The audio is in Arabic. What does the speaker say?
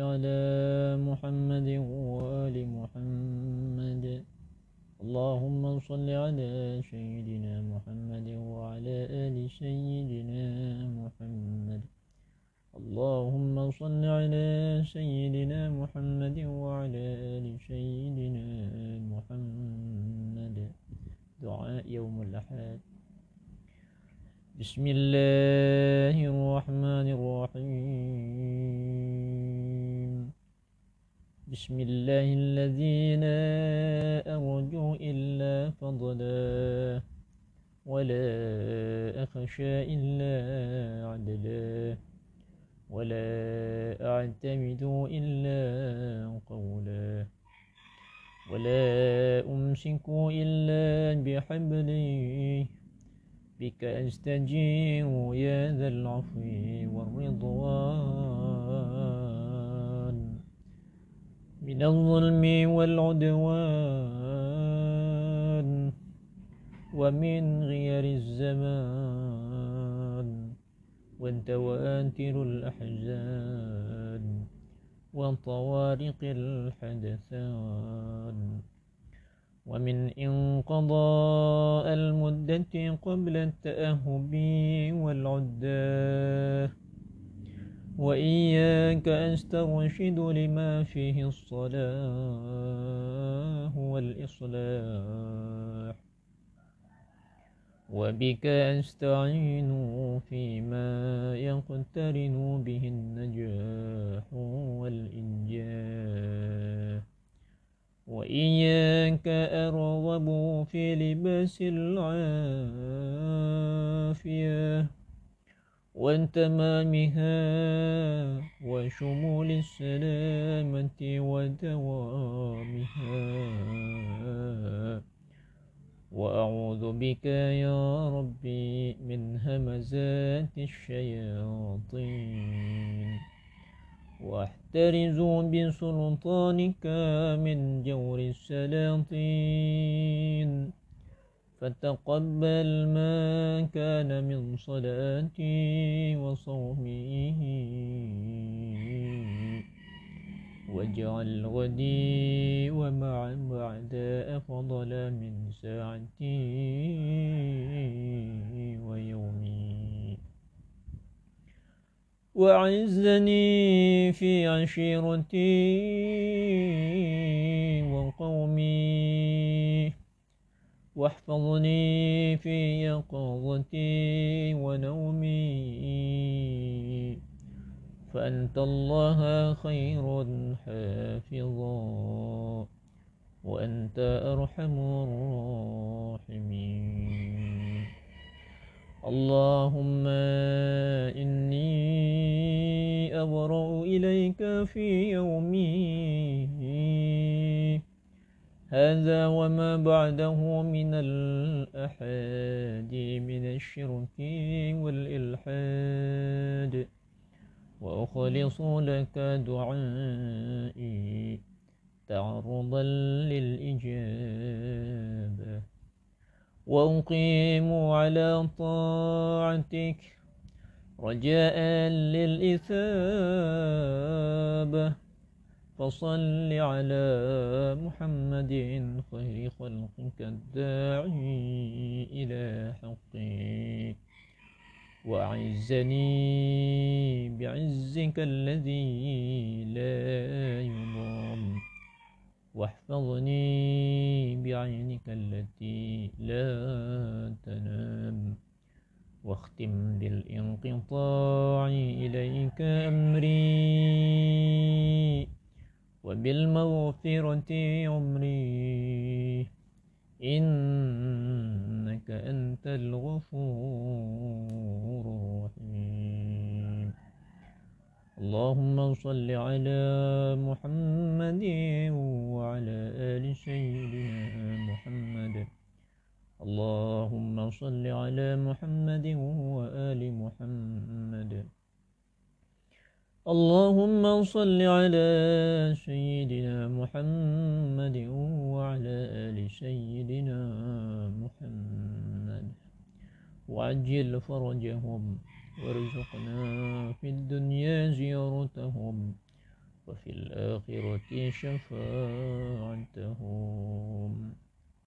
على محمد وآل محمد. اللهم صل على سيدنا محمد وعلى آل سيدنا محمد. اللهم صل على سيدنا محمد وعلى آل سيدنا محمد. دعاء يوم الأحد. بسم الله الرحمن الرحيم. بسم الله الذي لا أرجو إلا فضلا ولا أخشى إلا عدلا ولا أعتمد إلا قولا ولا أمسك إلا بحبلي بك أستجير يا ذا العفو والرضوان. من الظلم والعدوان ومن غير الزمان. والتواتر الأحزان وطوارق الحدثان. ومن انقضاء المدة قبل التأهب والعدة وإياك أسترشد لما فيه الصلاح والإصلاح. وبك أستعين فيما يقترن به النجاح والإنجاح. وإياك أرغب في لباس العافية وانتمامها وشمول السلامة ودوامها. وأعوذ بك يا ربي من همزات الشياطين. واحترز بسلطانك من جور السلاطين. فتقبل ما كان من صلاتي وصومي واجعل غدي ومع بعد أفضل من ساعتي ويومي وأعزني في عشيرتي وقومي واحفظني في يقظتي ونومي. فأنت الله خير حافظا وأنت أرحم الراحمين. اللهم إني أبرأ إليك في يومي. هذا وما بعده من الأحاد من الشرك والإلحاد. وأخلص لك دعائي تعرضا للإجابة. وأقيم على طاعتك رجاء للإثابة. فصل على محمد خير خلقك الداعي إلى حقك وأعزني بعزك الذي لا يضام. واحفظني بعينك التي لا تنام. واختم بالانقطاع إليك أمري. وبالمغفرة عمري. إنك أنت الغفور الرحيم. اللهم صل على محمد وعلى آل سيدنا محمد. اللهم صل على محمد وآل محمد. اللهم صل على سيدنا محمد وعلى آل سيدنا محمد. وعجل فرجهم وارزقنا في الدنيا زيارتهم وفي الآخرة شفاعة